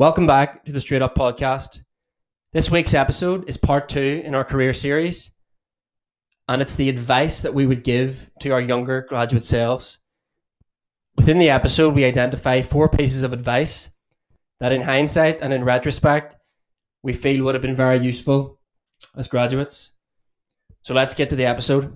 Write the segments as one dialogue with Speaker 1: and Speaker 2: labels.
Speaker 1: Welcome back to the Straight Up Podcast. This week's episode is part two in our career series, and it's the advice that we would give to our younger graduate selves. Within the episode, we identify four pieces of advice that, in hindsight and in retrospect, we feel would have been very useful as graduates. So let's get to the episode.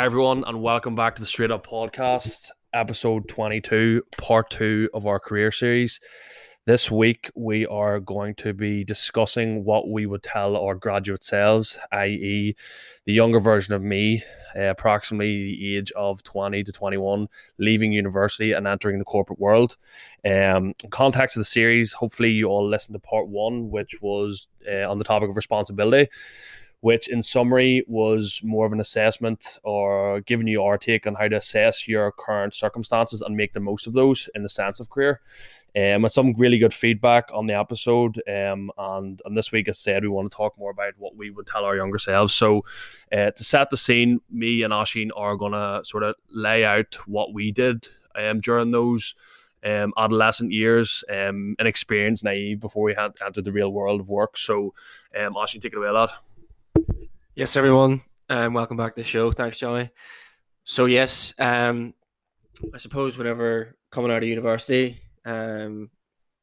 Speaker 2: Hi, everyone, and welcome back to the Straight Up Podcast, episode 22, part two of our career series. This week, we are going to be discussing what we would tell our graduate selves, i.e., the younger version of me, uh, approximately the age of 20 to 21, leaving university and entering the corporate world. Um, in context of the series, hopefully, you all listened to part one, which was uh, on the topic of responsibility which in summary was more of an assessment or giving you our take on how to assess your current circumstances and make the most of those in the sense of career. Um, and some really good feedback on the episode. Um, and, and this week, I said, we want to talk more about what we would tell our younger selves. So, uh, to set the scene, me and Oisín are going to sort of lay out what we did um, during those um, adolescent years um, and experience naive before we had entered the real world of work. So, um, Oisín, take it away, lad.
Speaker 1: Yes, everyone, um, welcome back to the show. Thanks, Johnny. So, yes, um, I suppose whenever coming out of university, um,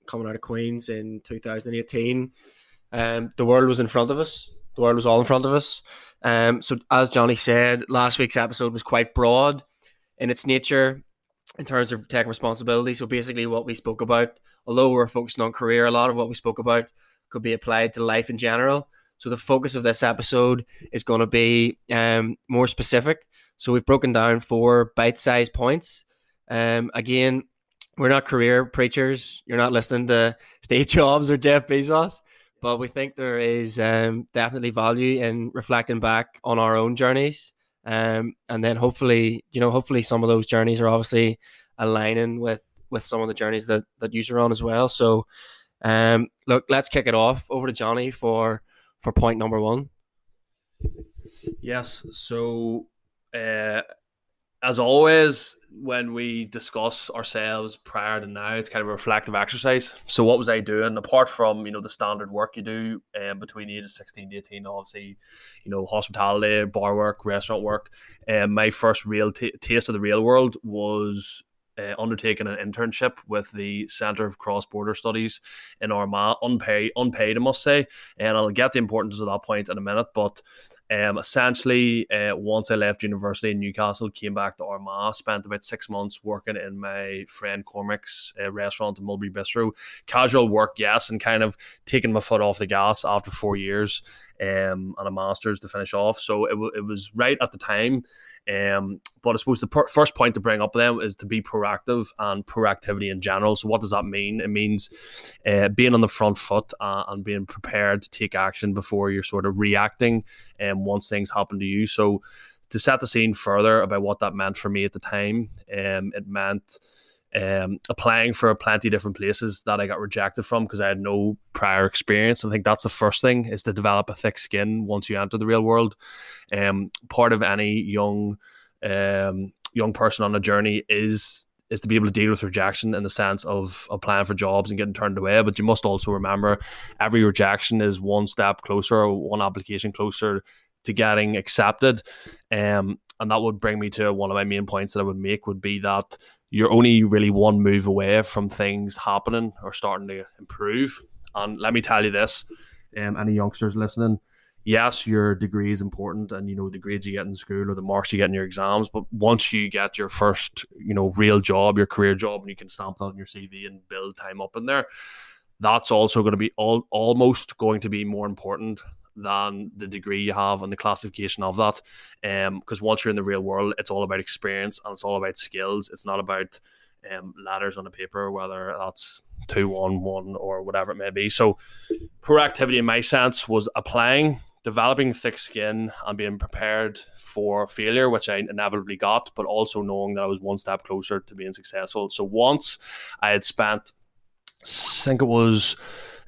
Speaker 1: coming out of Queens in 2018, um, the world was in front of us. The world was all in front of us. Um, so, as Johnny said, last week's episode was quite broad in its nature in terms of taking responsibility. So, basically, what we spoke about, although we're focusing on career, a lot of what we spoke about could be applied to life in general. So the focus of this episode is going to be um, more specific. So we've broken down four bite-sized points. Um, again, we're not career preachers. You're not listening to Steve Jobs or Jeff Bezos, but we think there is um, definitely value in reflecting back on our own journeys. Um, and then hopefully, you know, hopefully some of those journeys are obviously aligning with with some of the journeys that that you are on as well. So, um, look, let's kick it off over to Johnny for for point number one?
Speaker 2: Yes. So, uh, as always, when we discuss ourselves prior to now, it's kind of a reflective exercise. So, what was I doing apart from you know the standard work you do um, between the ages sixteen to eighteen? Obviously, you know hospitality, bar work, restaurant work. Um, my first real t- taste of the real world was uh, undertaken an internship with the Centre of Cross Border Studies in Armagh, unpaid, unpaid, I must say. And I'll get the importance of that point in a minute. But um, essentially, uh, once I left university in Newcastle, came back to Armagh, spent about six months working in my friend Cormac's uh, restaurant in Mulberry Bistro. Casual work, yes, and kind of taking my foot off the gas after four years um, and a master's to finish off. So it, w- it was right at the time. Um, but I suppose the per- first point to bring up then is to be proactive and proactivity in general. So what does that mean? It means uh, being on the front foot uh, and being prepared to take action before you're sort of reacting and um, once things happen to you. So to set the scene further about what that meant for me at the time, um, it meant um, applying for plenty of different places that I got rejected from because I had no prior experience. I think that's the first thing is to develop a thick skin once you enter the real world. Um, part of any young um, young person on a journey is is to be able to deal with rejection in the sense of applying for jobs and getting turned away. But you must also remember every rejection is one step closer one application closer to getting accepted. Um, and that would bring me to one of my main points that I would make would be that you're only really one move away from things happening or starting to improve. And let me tell you this, um, any youngsters listening, yes, your degree is important and you know the grades you get in school or the marks you get in your exams, but once you get your first, you know, real job, your career job, and you can stamp that on your CV and build time up in there, that's also going to be all, almost going to be more important than the degree you have and the classification of that. Um, because once you're in the real world, it's all about experience and it's all about skills. It's not about um, ladders on the paper, whether that's two, one, one, or whatever it may be. So, proactivity in my sense was applying, developing thick skin, and being prepared for failure, which I inevitably got, but also knowing that I was one step closer to being successful. So, once I had spent, I think it was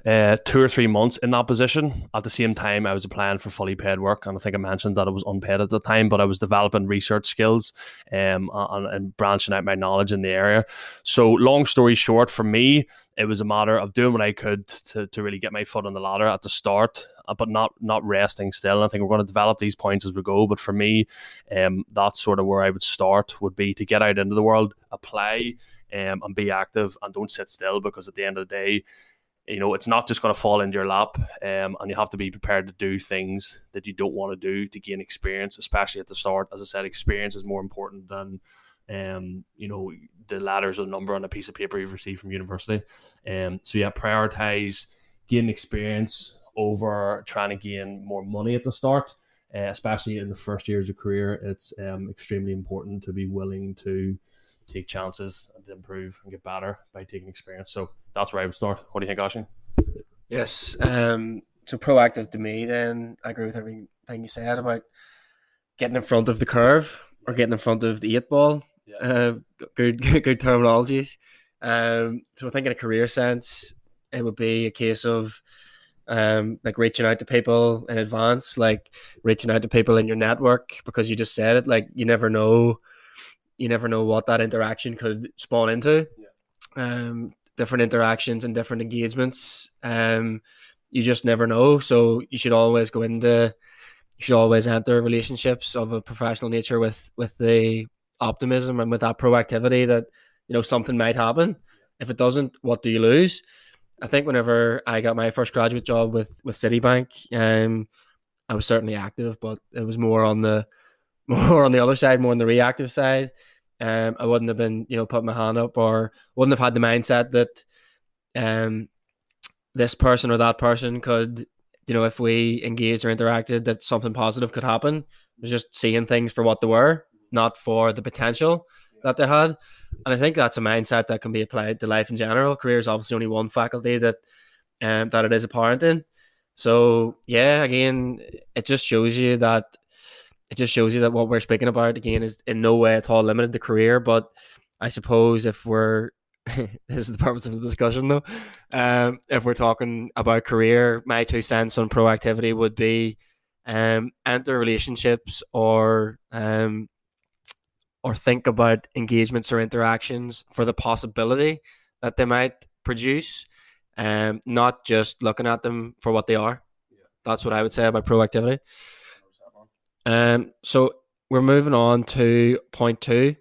Speaker 2: uh, two or three months in that position. At the same time, I was applying for fully paid work, and I think I mentioned that it was unpaid at the time, but I was developing research skills um, and, and branching out my knowledge in the area. So, long story short, for me, it was a matter of doing what I could to, to really get my foot on the ladder at the start, uh, but not not resting still. And I think we're going to develop these points as we go. But for me, um, that's sort of where I would start would be to get out into the world, apply, um, and be active, and don't sit still because at the end of the day, you know, it's not just going to fall into your lap, um, and you have to be prepared to do things that you don't want to do to gain experience, especially at the start. As I said, experience is more important than, um, you know, the ladders or number on a piece of paper you've received from university. Um, so yeah, prioritize gain experience over trying to gain more money at the start. Uh, especially in the first years of career, it's um, extremely important to be willing to take chances and to improve and get better by taking experience. So that's where I would start. What do you think, Oisín?
Speaker 1: Yes. Um, so proactive to me, then I agree with everything you said about getting in front of the curve or getting in front of the eight ball. Yeah. Uh, good, good, good terminologies. Um, so I think in a career sense, it would be a case of um, like reaching out to people in advance, like reaching out to people in your network because you just said it. Like you never know you never know what that interaction could spawn into. Yeah. Um, different interactions and different engagements. Um, you just never know. So you should always go into, you should always enter relationships of a professional nature with with the optimism and with that proactivity that you know something might happen. If it doesn't, what do you lose? I think whenever I got my first graduate job with with Citibank, um, I was certainly active, but it was more on the more on the other side, more on the reactive side um, I wouldn't have been, you know, putting my hand up or wouldn't have had the mindset that um, this person or that person could, you know, if we engaged or interacted, that something positive could happen. It was just seeing things for what they were, not for the potential that they had. And I think that's a mindset that can be applied to life in general. Career is obviously only one faculty that um, that it is apparent in. So yeah, again, it just shows you that it just shows you that what we're speaking about again is in no way at all limited to career. But I suppose if we're this is the purpose of the discussion though, um, if we're talking about career, my two cents on proactivity would be um, enter relationships or um, or think about engagements or interactions for the possibility that they might produce, um, not just looking at them for what they are. Yeah. That's what I would say about proactivity. Um, so we're moving on to point two,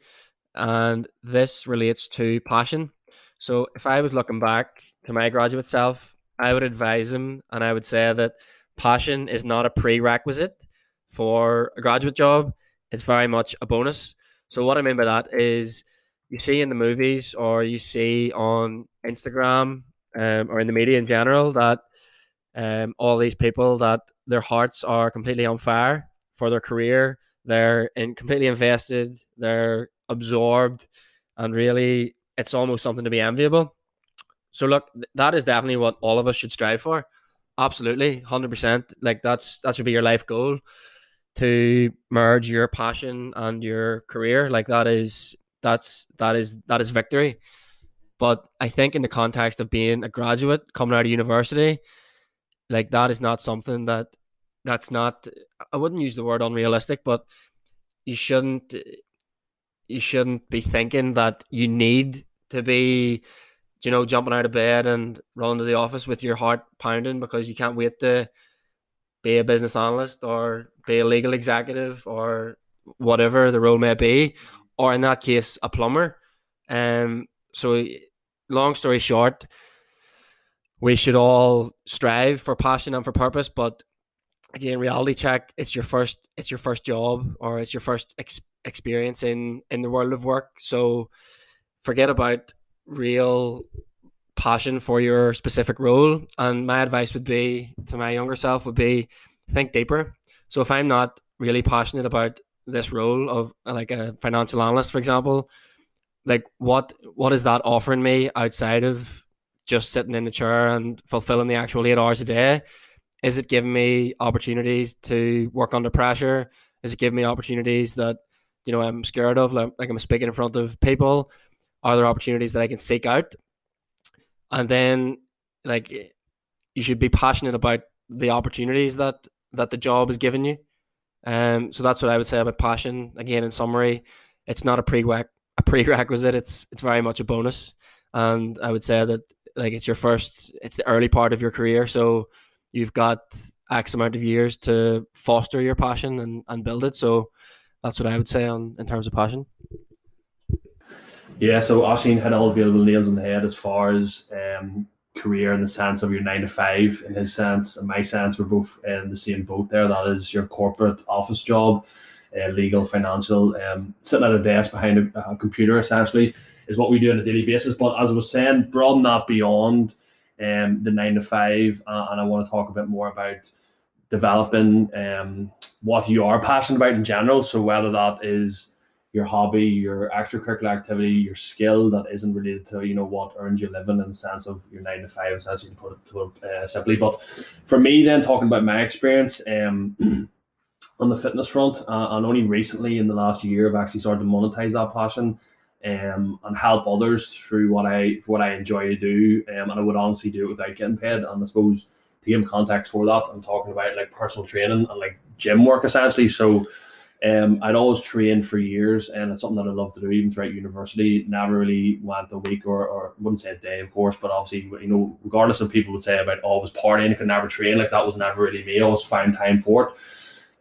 Speaker 1: and this relates to passion. So if I was looking back to my graduate self, I would advise him and I would say that passion is not a prerequisite for a graduate job. It's very much a bonus. So what I mean by that is you see in the movies or you see on Instagram um, or in the media in general that um, all these people that their hearts are completely on fire for their career. They're in, completely invested. They're absorbed, and really, it's almost something to be enviable. So, look, that is definitely what all of us should strive for. Absolutely, hundred percent. Like that's that should be your life goal to merge your passion and your career. Like that is that's that is that is victory. But I think in the context of being a graduate coming out of university, like that is not something that that's not I wouldn't use the word unrealistic, but you shouldn't you shouldn't be thinking that you need to be you know jumping out of bed and running to the office with your heart pounding because you can't wait to be a business analyst or be a legal executive or whatever the role may be. Or in that case a plumber. Um so long story short we should all strive for passion and for purpose but again reality check it's your first it's your first job or it's your first ex- experience in in the world of work. So forget about real passion for your specific role. And my advice would be to my younger self would be think deeper. So if i'm not really passionate about this role of like a financial analyst for example like what what is that offering me outside of just sitting in the chair and fulfilling the actual eight hours a day? Is it giving me opportunities to work under pressure? Is it giving me opportunities that you know I'm scared of, like, like I'm speaking in front of people? Are there opportunities that I can seek out? And then, like, you should be passionate about the opportunities that that the job is giving you. Um, so that's what I would say about passion. Again, in summary, it's not a prereq a prerequisite. It's it's very much a bonus, and I would say that like it's your first, it's the early part of your career. So you've got X amount of years to foster your passion and, and build it. So that's what I would say on in terms of passion.
Speaker 2: Yeah, so Oisín had all available nails on the head as far as um, career in the sense of your nine to five. In his sense and my sense, we're both in the same boat there. That is your corporate office job, uh, legal, financial, um, sitting at a desk behind a, a, computer essentially is what we do on a daily basis. But as I was saying, broaden that beyond um, the nine to five, uh, and I want to talk a bit more about developing um, what you are passionate about in general. So whether that is your hobby, your extracurricular activity, your skill that isn't related to you know what earns you living in the sense of your nine to five, essentially to put it to uh, simply. But for me, then talking about my experience um, on the fitness front, uh, and only recently in the last year, I've actually started to monetize that passion. Um, and help others through what I what I enjoy to do, um, and I would honestly do it without getting paid. And I suppose to give context for that, I'm talking about like personal training and like gym work essentially. So um, I'd always trained for years, and it's something that I love to do, even throughout university. Never really went a week or, or wouldn't say a day, of course, but obviously, you know, regardless of people would say about always oh, partying, I could never train, like that was never really me. I always found time for it.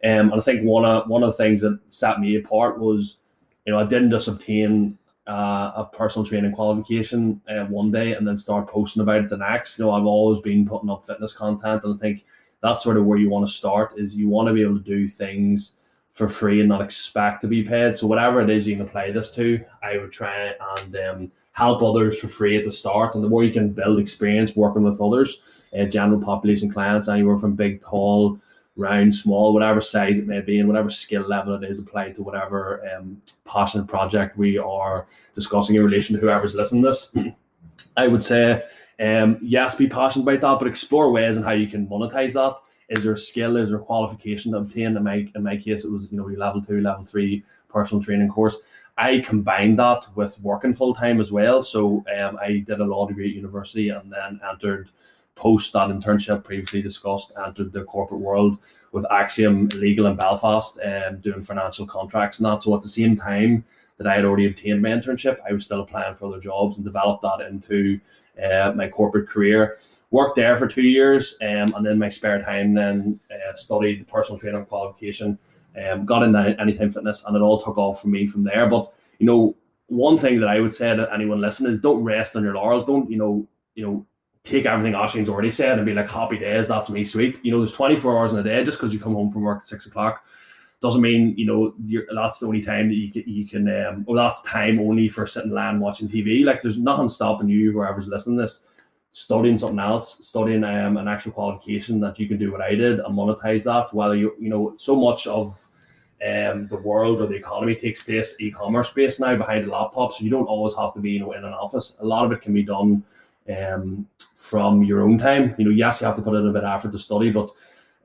Speaker 2: Um, and I think one of one of the things that set me apart was, you know, I didn't just obtain uh, a personal training qualification uh, one day and then start posting about it the next. You know, I've always been putting up fitness content, and I think that's sort of where you want to start. Is you want to be able to do things for free and not expect to be paid. So whatever it is you can apply this to, I would try and um, help others for free at the start. And the more you can build experience working with others, uh, general population clients, anywhere from big, tall, round, small, whatever size it may be, and whatever skill level it is applied to whatever um, passionate project we are discussing in relation to whoever's listening to this. I would say, um, yes, be passionate about that, but explore ways and how you can monetize that is there a skill, is there a qualification to obtain? In my in my case, it was you know level two, level three personal training course. I combined that with working full time as well. So um, I did a law degree at university and then entered post that internship previously discussed, entered the corporate world with Axiom Legal in Belfast and um, doing financial contracts and that. So at the same time that I had already obtained my internship, I was still applying for other jobs and developed that into uh, my corporate career worked there for two years, um, and then my spare time then uh, studied the personal training qualification, um, got into Anytime Fitness, and it all took off for me from there. But you know, one thing that I would say to anyone listening is don't rest on your laurels. Don't you know, you know, take everything Oisín's already said and be like happy days. That's me, sweet. You know, there's 24 hours in a day. Just because you come home from work at six o'clock doesn't mean you know that's the only time that you can you can um, or that's time only for sitting land watching TV. Like there's nothing stopping you, whoever's listening this studying something else, studying um, an actual qualification that you can do what I did and monetize that. Whether you you know so much of um, the world or the economy takes place e-commerce based now behind a laptop, so you don't always have to be you know in an office. A lot of it can be done um, from your own time. You know, yes, you have to put in a bit of effort to study, but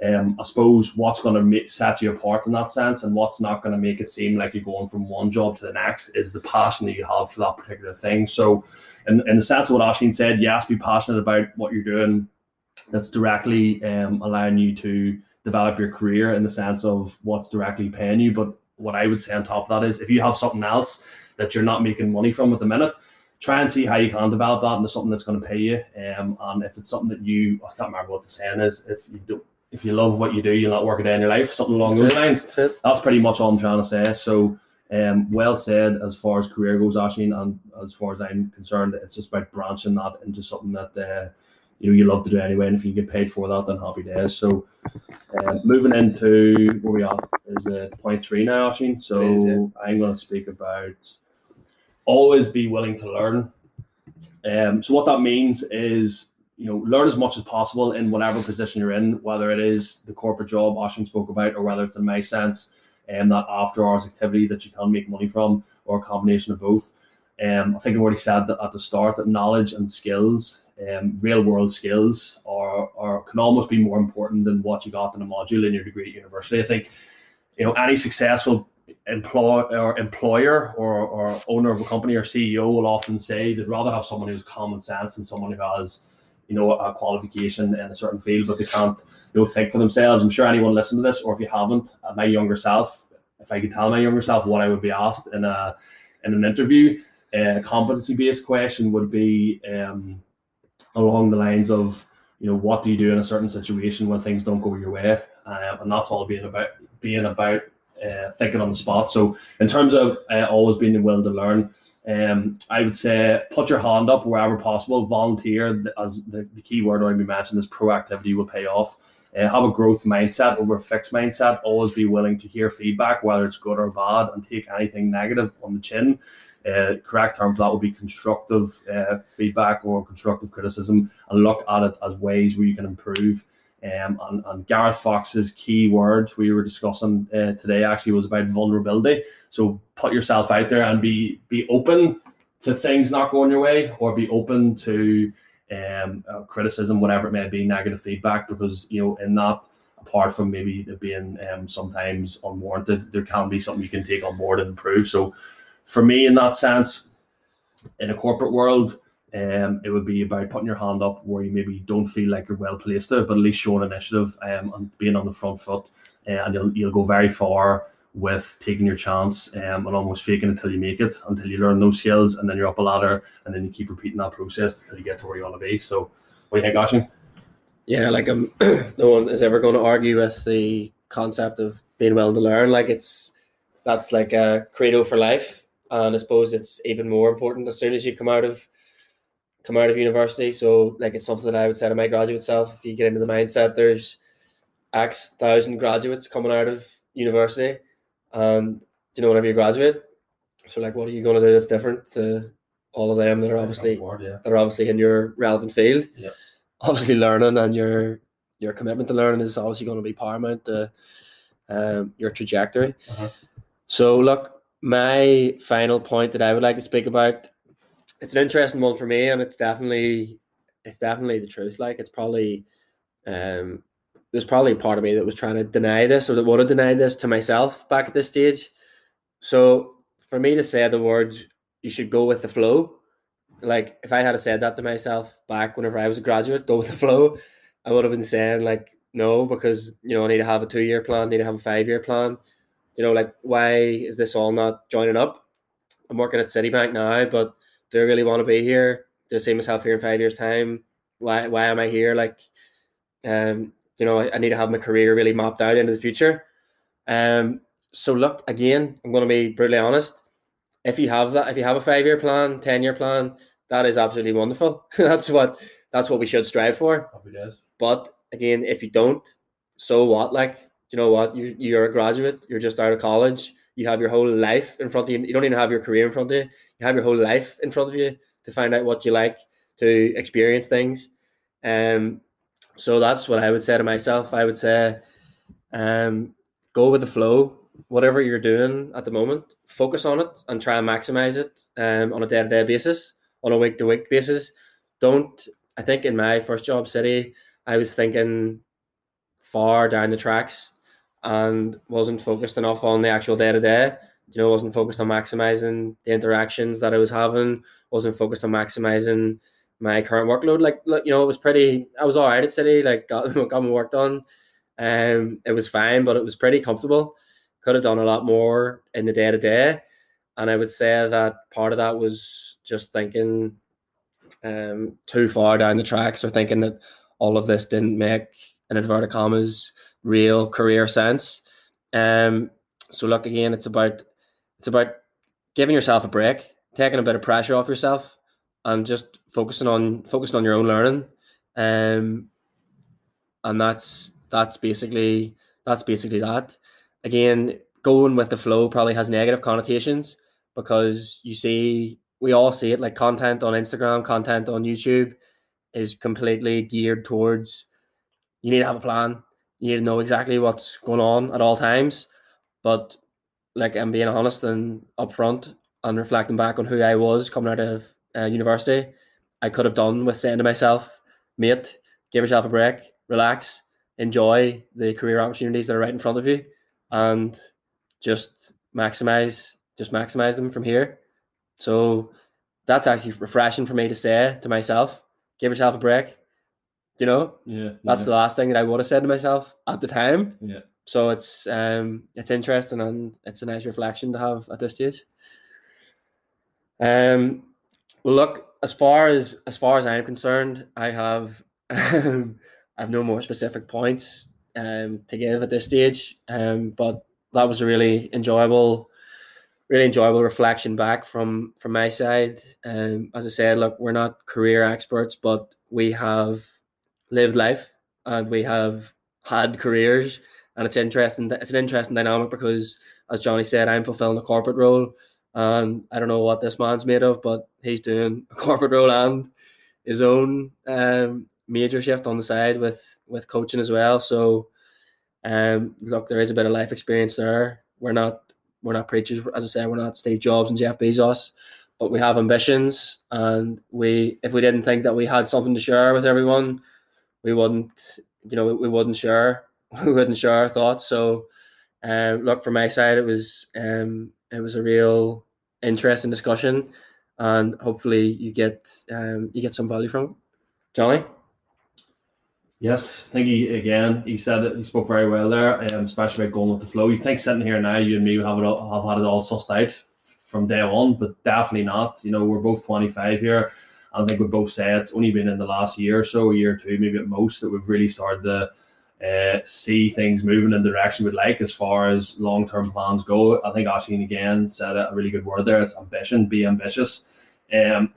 Speaker 2: um, I suppose what's going to set you apart in that sense, and what's not going to make it seem like you're going from one job to the next, is the passion that you have for that particular thing. So, in, in the sense of what Oisín said, yes, be passionate about what you're doing. That's directly um, allowing you to develop your career in the sense of what's directly paying you. But what I would say on top of that is, if you have something else that you're not making money from at the minute, try and see how you can develop that into something that's going to pay you. Um, and if it's something that you, I can't remember what the saying is, if you don't if you love what you do, you'll not work a day in your life, something along that's those it. lines. That's, that's, pretty much all I'm trying to say. So, um, well said as far as career goes, Oisín, and as far as I'm concerned, it's just about branching that into something that uh, you know you love to do anyway, and if you get paid for that, then happy days. So, um, moving into where we are is uh, point three now, Oisín. So, is, yeah. I'm going to speak about always be willing to learn. Um, so what that means is you know, learn as much as possible in whatever position you're in, whether it is the corporate job Oisín spoke about, or whether it's in my sense, and um, that after hours activity that you can make money from, or a combination of both. Um, I think I've already said that at the start that knowledge and skills, um, real world skills, are, are can almost be more important than what you got in a module in your degree at university. I think you know any successful employ or employer or, or owner of a company or CEO will often say they'd rather have someone who's common sense and someone who has you know a qualification in a certain field but they can't you know think for themselves. I'm sure anyone listening to this, or if you haven't, uh, my younger self, if I could tell my younger self what I would be asked in a in an interview, a competency based question would be um, along the lines of you know what do you do in a certain situation when things don't go your way, uh, and that's all being about being about uh, thinking on the spot. So in terms of uh, always being willing to learn, um, I would say put your hand up wherever possible. Volunteer, as the, the key word already mentioned, is proactivity will pay off. Uh, have a growth mindset over a fixed mindset. Always be willing to hear feedback, whether it's good or bad, and take anything negative on the chin. Uh, correct term for that would be constructive uh, feedback or constructive criticism, and look at it as ways where you can improve. Um, and, and Gareth Fox's key word we were discussing uh, today actually was about vulnerability. So put yourself out there and be be open to things not going your way, or be open to um, uh, criticism, whatever it may be, negative feedback, because you know in that, apart from maybe it being um, sometimes unwarranted, there can be something you can take on board and improve. So for me, in that sense, in a corporate world, um, it would be about putting your hand up where you maybe don't feel like you're well placed there, but at least showing initiative um, and being on the front foot, uh, and you'll, you'll go very far with taking your chance um, and almost faking until you make it, until you learn those skills, and then you're up a ladder, and then you keep repeating that process until you get to where you want to be. So, what do you think, Oisín?
Speaker 1: Yeah, like um, no one is ever going to argue with the concept of being willing to learn. Like it's that's like a credo for life, and I suppose it's even more important as soon as you come out of come out of university. So like it's something that I would say to my graduate self, if you get into the mindset, there's X thousand graduates coming out of university and you know whenever you graduate, so like what are you gonna do that's different to all of them that are obviously
Speaker 2: board, yeah.
Speaker 1: that are obviously in your relevant field.
Speaker 2: Yeah.
Speaker 1: Obviously learning and your your commitment to learning is obviously going to be paramount to um, your trajectory.
Speaker 2: Uh-huh.
Speaker 1: So look, my final point that I would like to speak about it's an interesting one for me, and it's definitely it's definitely the truth. Like it's probably um there's probably a part of me that was trying to deny this or that would have denied this to myself back at this stage. So for me to say the words you should go with the flow, like if I had said that to myself back whenever I was a graduate, go with the flow, I would have been saying like no, because you know, I need to have a two year plan, need to have a five year plan. You know, like why is this all not joining up? I'm working at Citibank now, but do I really want to be here? Do I see myself here in five years' time? Why why am I here? Like um, you know, I, I need to have my career really mapped out into the future. Um, so look again, I'm gonna be brutally honest. If you have that, if you have a five year plan, ten year plan, that is absolutely wonderful. that's what that's what we should strive for. But again, if you don't, so what? Like, you know what? You you're a graduate, you're just out of college, you have your whole life in front of you. You don't even have your career in front of you. You have your whole life in front of you to find out what you like to experience things. Um so that's what i would say to myself. I would say um go with the flow. Whatever you're doing at the moment focus on it and try and maximize it um, on a day-to-day basis on a week-to-week basis. Don't i think in my first job Citi i was thinking far down the tracks and wasn't focused enough on the actual day-to-day you know, wasn't focused on maximizing the interactions that I was having, wasn't focused on maximizing my current workload. Like, you know, it was pretty, I was all right at Citi, like, got, got my work done. Um, it was fine, but it was pretty comfortable. Could have done a lot more in the day to day. And I would say that part of that was just thinking um, too far down the tracks or thinking that all of this didn't make, in inverted commas, real career sense. Um, so look again, it's about it's about giving yourself a break, taking a bit of pressure off yourself, and just focusing on focusing on your own learning. Um, and that's that's basically that's basically that. Again, going with the flow probably has negative connotations because you see we all see it like content on Instagram, content on YouTube is completely geared towards you need to have a plan. You need to know exactly what's going on at all times. But like I'm being honest and upfront, and reflecting back on who I was coming out of uh, university, I could have done with saying to myself, mate, give yourself a break, relax, enjoy the career opportunities that are right in front of you, and just maximize, just maximize them from here. So that's actually refreshing for me to say to myself, give yourself a break. You know,
Speaker 2: yeah,
Speaker 1: that's
Speaker 2: yeah.
Speaker 1: the last thing that I would have said to myself at the time.
Speaker 2: Yeah.
Speaker 1: So it's um it's interesting and it's a nice reflection to have at this stage. Um well look, as far as as far as I'm concerned, I have um, I have no more specific points um to give at this stage. Um but that was a really enjoyable really enjoyable reflection back from from my side. Um as I said, look, we're not career experts, but we have lived life and we have had careers and it's interesting it's an interesting dynamic because as Johnny said I'm fulfilling a corporate role and I don't know what this man's made of but he's doing a corporate role and his own um, major shift on the side with with coaching as well. So um look there is a bit of life experience there. We're not we're not preachers. As I said we're not Steve Jobs and Jeff Bezos but we have ambitions and we if we didn't think that we had something to share with everyone we wouldn't, you know, we wouldn't share, we wouldn't share our thoughts. So, um, look, from my side, it was, um, it was a real interesting discussion, and hopefully you get, um, you get some value from it. Johnny.
Speaker 2: Yes, thank you again. He said he spoke very well there, um, especially about going with the flow. You think sitting here now, you and me have it all, have had it all sussed out from day one, but definitely not. You know, we're both 25 here. I think we both say it's only been in the last year or so, a year or two, maybe at most, that we've really started to uh, see things moving in the direction we'd like as far as long term plans go. I think Ashley again said a really good word there. It's ambition, be ambitious. Um,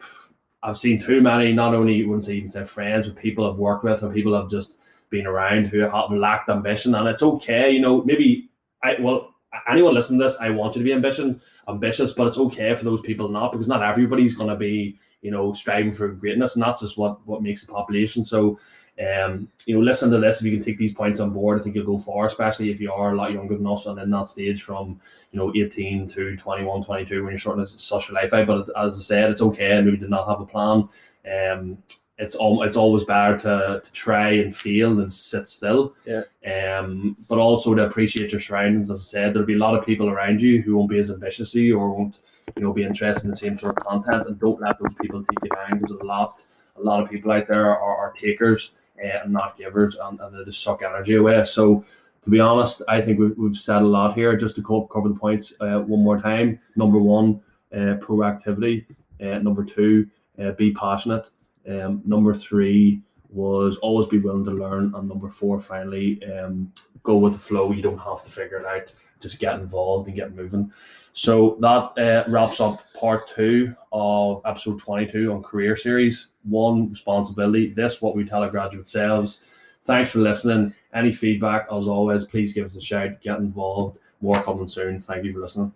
Speaker 2: I've seen too many, not only wouldn't say even say friends, but people I've worked with or people I've just been around who have lacked ambition. And it's okay, you know, maybe I well anyone listening to this, I want you to be ambition, ambitious, but it's okay for those people not because not everybody's gonna be you know, striving for greatness, and that's just what what makes the population. So, um, you know, listen to this. If you can take these points on board, I think you'll go far, especially if you are a lot younger than us and in that stage from, you know, 18 to 21, 22 when you're starting to such your life out. But as I said, it's okay. Maybe did not have a plan. Um, it's all it's always better to, to try and fail than sit still.
Speaker 1: Yeah.
Speaker 2: Um, but also to appreciate your surroundings. As I said, there'll be a lot of people around you who won't be as ambitious as you or won't you know, be interested in the same sort of content and don't let those people take you down because a lot, a lot of people out there are, are takers uh, and not givers and, and, they just suck energy away. So, to be honest, I think we've, we've said a lot here. Just to cover, cover the points uh, one more time. Number one, uh, proactivity. Uh, number two, uh, be passionate. Um, number three was always be willing to learn. And number four, finally, um, go with the flow. You don't have to figure it out just get involved and get moving. So that uh, wraps up part two of episode 22 on career series. One responsibility. This what we tell our graduate selves. Thanks for listening. Any feedback, as always, please give us a shout. Get involved. More coming soon. Thank you for listening.